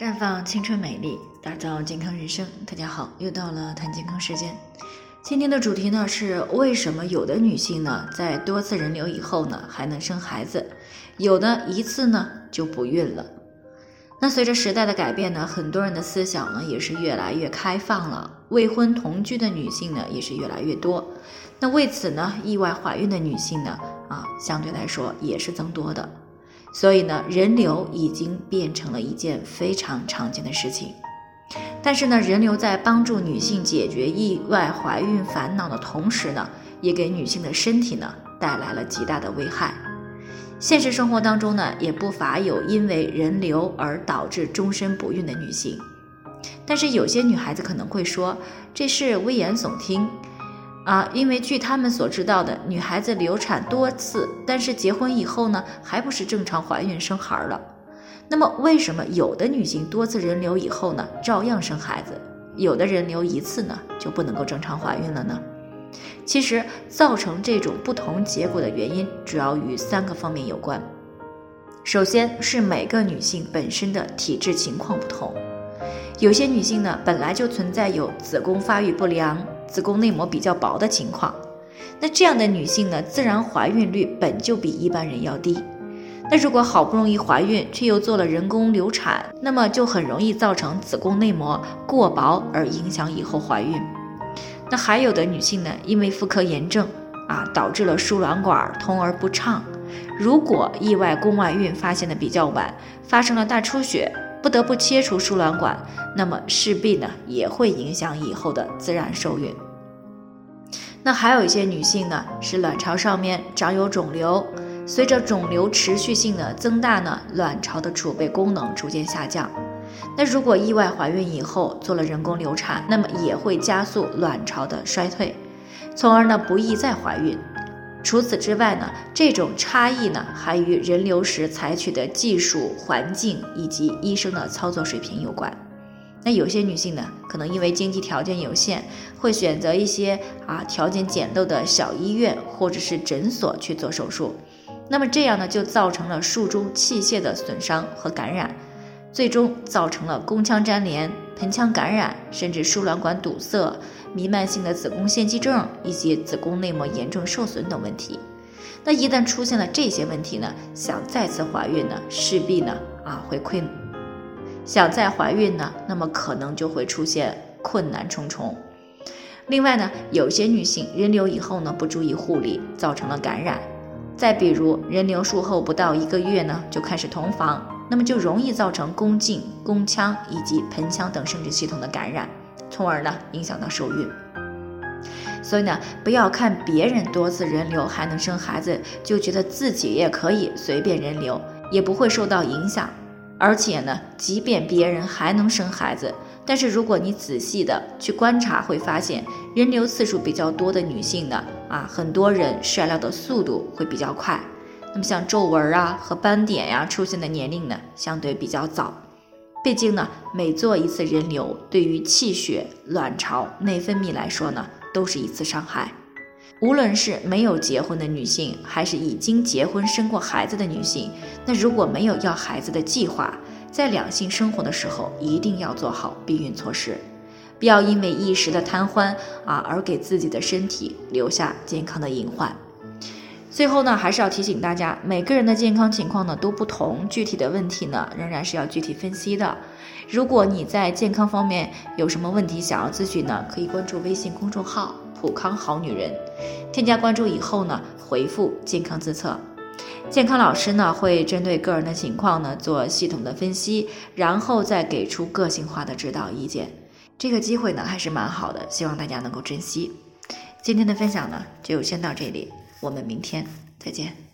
绽放青春美丽，打造健康人生。大家好，又到了谈健康时间。今天的主题呢是为什么有的女性呢在多次人流以后呢还能生孩子，有的一次呢就不孕了。那随着时代的改变呢，很多人的思想呢也是越来越开放了，未婚同居的女性呢也是越来越多。那为此呢，意外怀孕的女性呢啊相对来说也是增多的。所以呢，人流已经变成了一件非常常见的事情。但是呢，人流在帮助女性解决意外怀孕烦恼的同时呢，也给女性的身体呢带来了极大的危害。现实生活当中呢，也不乏有因为人流而导致终身不孕的女性。但是有些女孩子可能会说，这是危言耸听。啊，因为据他们所知道的，女孩子流产多次，但是结婚以后呢，还不是正常怀孕生孩了。那么，为什么有的女性多次人流以后呢，照样生孩子，有的人流一次呢，就不能够正常怀孕了呢？其实，造成这种不同结果的原因，主要与三个方面有关。首先是每个女性本身的体质情况不同，有些女性呢，本来就存在有子宫发育不良。子宫内膜比较薄的情况，那这样的女性呢，自然怀孕率本就比一般人要低。那如果好不容易怀孕，却又做了人工流产，那么就很容易造成子宫内膜过薄而影响以后怀孕。那还有的女性呢，因为妇科炎症啊，导致了输卵管通而不畅。如果意外宫外孕发现的比较晚，发生了大出血。不得不切除输卵管，那么势必呢也会影响以后的自然受孕。那还有一些女性呢是卵巢上面长有肿瘤，随着肿瘤持续性的增大呢，卵巢的储备功能逐渐下降。那如果意外怀孕以后做了人工流产，那么也会加速卵巢的衰退，从而呢不易再怀孕。除此之外呢，这种差异呢，还与人流时采取的技术、环境以及医生的操作水平有关。那有些女性呢，可能因为经济条件有限，会选择一些啊条件简陋的小医院或者是诊所去做手术。那么这样呢，就造成了术中器械的损伤和感染，最终造成了宫腔粘连。盆腔感染，甚至输卵管堵塞、弥漫性的子宫腺肌症以及子宫内膜严重受损等问题。那一旦出现了这些问题呢，想再次怀孕呢，势必呢啊会困；想再怀孕呢，那么可能就会出现困难重重。另外呢，有些女性人流以后呢不注意护理，造成了感染；再比如人流术后不到一个月呢就开始同房。那么就容易造成宫颈、宫腔以及盆腔等生殖系统的感染，从而呢影响到受孕。所以呢，不要看别人多次人流还能生孩子，就觉得自己也可以随便人流，也不会受到影响。而且呢，即便别人还能生孩子，但是如果你仔细的去观察，会发现人流次数比较多的女性呢，啊，很多人衰老的速度会比较快。那么像皱纹啊和斑点呀出现的年龄呢，相对比较早。毕竟呢，每做一次人流，对于气血、卵巢、内分泌来说呢，都是一次伤害。无论是没有结婚的女性，还是已经结婚生过孩子的女性，那如果没有要孩子的计划，在两性生活的时候，一定要做好避孕措施，不要因为一时的贪欢啊，而给自己的身体留下健康的隐患。最后呢，还是要提醒大家，每个人的健康情况呢都不同，具体的问题呢仍然是要具体分析的。如果你在健康方面有什么问题想要咨询呢，可以关注微信公众号“普康好女人”，添加关注以后呢，回复“健康自测”，健康老师呢会针对个人的情况呢做系统的分析，然后再给出个性化的指导意见。这个机会呢还是蛮好的，希望大家能够珍惜。今天的分享呢就先到这里。我们明天再见。